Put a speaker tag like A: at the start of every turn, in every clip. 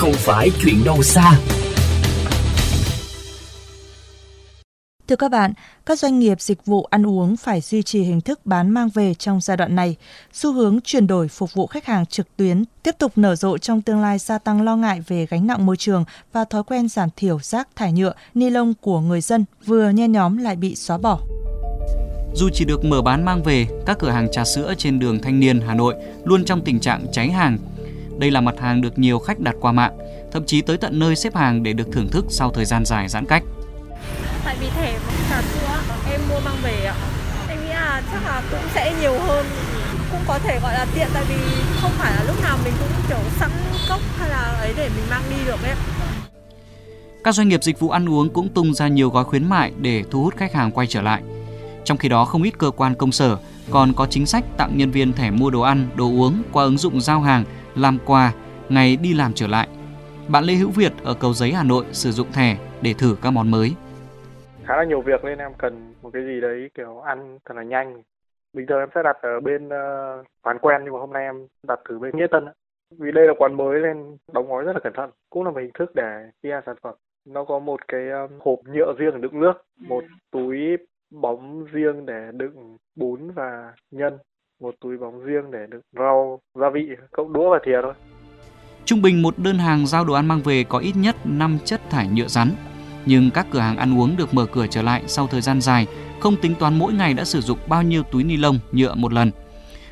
A: không phải chuyện đâu xa.
B: Thưa các bạn, các doanh nghiệp dịch vụ ăn uống phải duy trì hình thức bán mang về trong giai đoạn này. Xu hướng chuyển đổi phục vụ khách hàng trực tuyến tiếp tục nở rộ trong tương lai gia tăng lo ngại về gánh nặng môi trường và thói quen giảm thiểu rác thải nhựa, ni lông của người dân vừa nhen nhóm lại bị xóa bỏ.
C: Dù chỉ được mở bán mang về, các cửa hàng trà sữa trên đường Thanh Niên, Hà Nội luôn trong tình trạng cháy hàng. Đây là mặt hàng được nhiều khách đặt qua mạng, thậm chí tới tận nơi xếp hàng để được thưởng thức sau thời gian dài giãn cách.
D: Tại vì thẻ trà sữa em mua mang về ạ. Em nghĩ là chắc là cũng sẽ nhiều hơn cũng có thể gọi là tiện tại vì không phải là lúc nào mình cũng kiểu sẵn cốc hay là ấy để mình mang đi được ấy.
C: Các doanh nghiệp dịch vụ ăn uống cũng tung ra nhiều gói khuyến mại để thu hút khách hàng quay trở lại. Trong khi đó không ít cơ quan công sở còn có chính sách tặng nhân viên thẻ mua đồ ăn, đồ uống qua ứng dụng giao hàng, làm quà ngày đi làm trở lại. Bạn Lê Hữu Việt ở Cầu Giấy Hà Nội sử dụng thẻ để thử các món mới.
E: Khá là nhiều việc nên em cần một cái gì đấy kiểu ăn thật là nhanh. Bình thường em sẽ đặt ở bên uh, quán quen nhưng mà hôm nay em đặt thử bên Nghĩa Tân. Vì đây là quán mới nên đóng gói rất là cẩn thận. Cũng là một hình thức để PR sản phẩm. Nó có một cái ờ, hộp nhựa riêng đựng nước, một túi bóng riêng để đựng bún và nhân, một túi bóng riêng để đựng rau, gia vị, cộng đũa và thìa thôi.
C: Trung bình một đơn hàng giao đồ ăn mang về có ít nhất 5 chất thải nhựa rắn. Nhưng các cửa hàng ăn uống được mở cửa trở lại sau thời gian dài, không tính toán mỗi ngày đã sử dụng bao nhiêu túi ni lông nhựa một lần.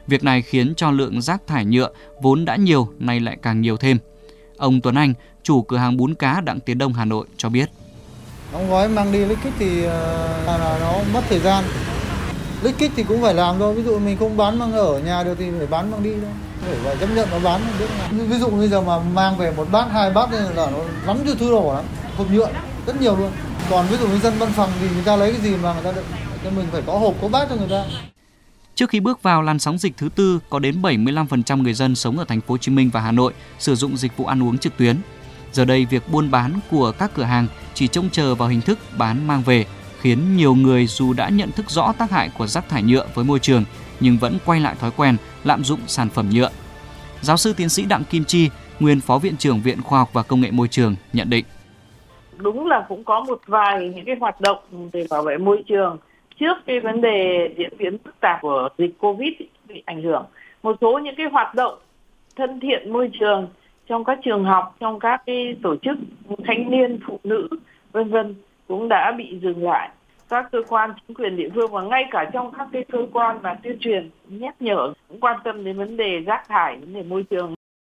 C: Việc này khiến cho lượng rác thải nhựa vốn đã nhiều nay lại càng nhiều thêm. Ông Tuấn Anh, chủ cửa hàng bún cá Đặng Tiến Đông Hà Nội cho biết.
F: Đóng gói mang đi lấy kích thì ờ, là nó mất thời gian lít kích thì cũng phải làm thôi. Ví dụ mình không bán mang ở nhà được thì phải bán mang đi thôi. Phải, phải chấp nhận nó bán biết Ví dụ bây giờ mà mang về một bát, hai bát là nó lắm cho thứ đồ lắm. Hộp nhựa rất nhiều luôn. Còn ví dụ người dân văn phòng thì người ta lấy cái gì mà người ta được. Cho mình phải có hộp, có bát cho người ta.
C: Trước khi bước vào làn sóng dịch thứ tư, có đến 75% người dân sống ở thành phố Hồ Chí Minh và Hà Nội sử dụng dịch vụ ăn uống trực tuyến. Giờ đây việc buôn bán của các cửa hàng chỉ trông chờ vào hình thức bán mang về khiến nhiều người dù đã nhận thức rõ tác hại của rác thải nhựa với môi trường nhưng vẫn quay lại thói quen lạm dụng sản phẩm nhựa. Giáo sư tiến sĩ Đặng Kim Chi, nguyên phó viện trưởng Viện Khoa học và Công nghệ Môi trường nhận định.
G: Đúng là cũng có một vài những cái hoạt động về bảo vệ môi trường trước cái vấn đề diễn biến phức tạp của dịch Covid bị ảnh hưởng. Một số những cái hoạt động thân thiện môi trường trong các trường học, trong các cái tổ chức thanh niên, phụ nữ, vân vân cũng đã bị dừng lại. Các cơ quan chính quyền địa phương và ngay cả trong các cái cơ quan mà tuyên truyền nhắc nhở cũng quan tâm đến vấn đề rác thải, vấn đề môi trường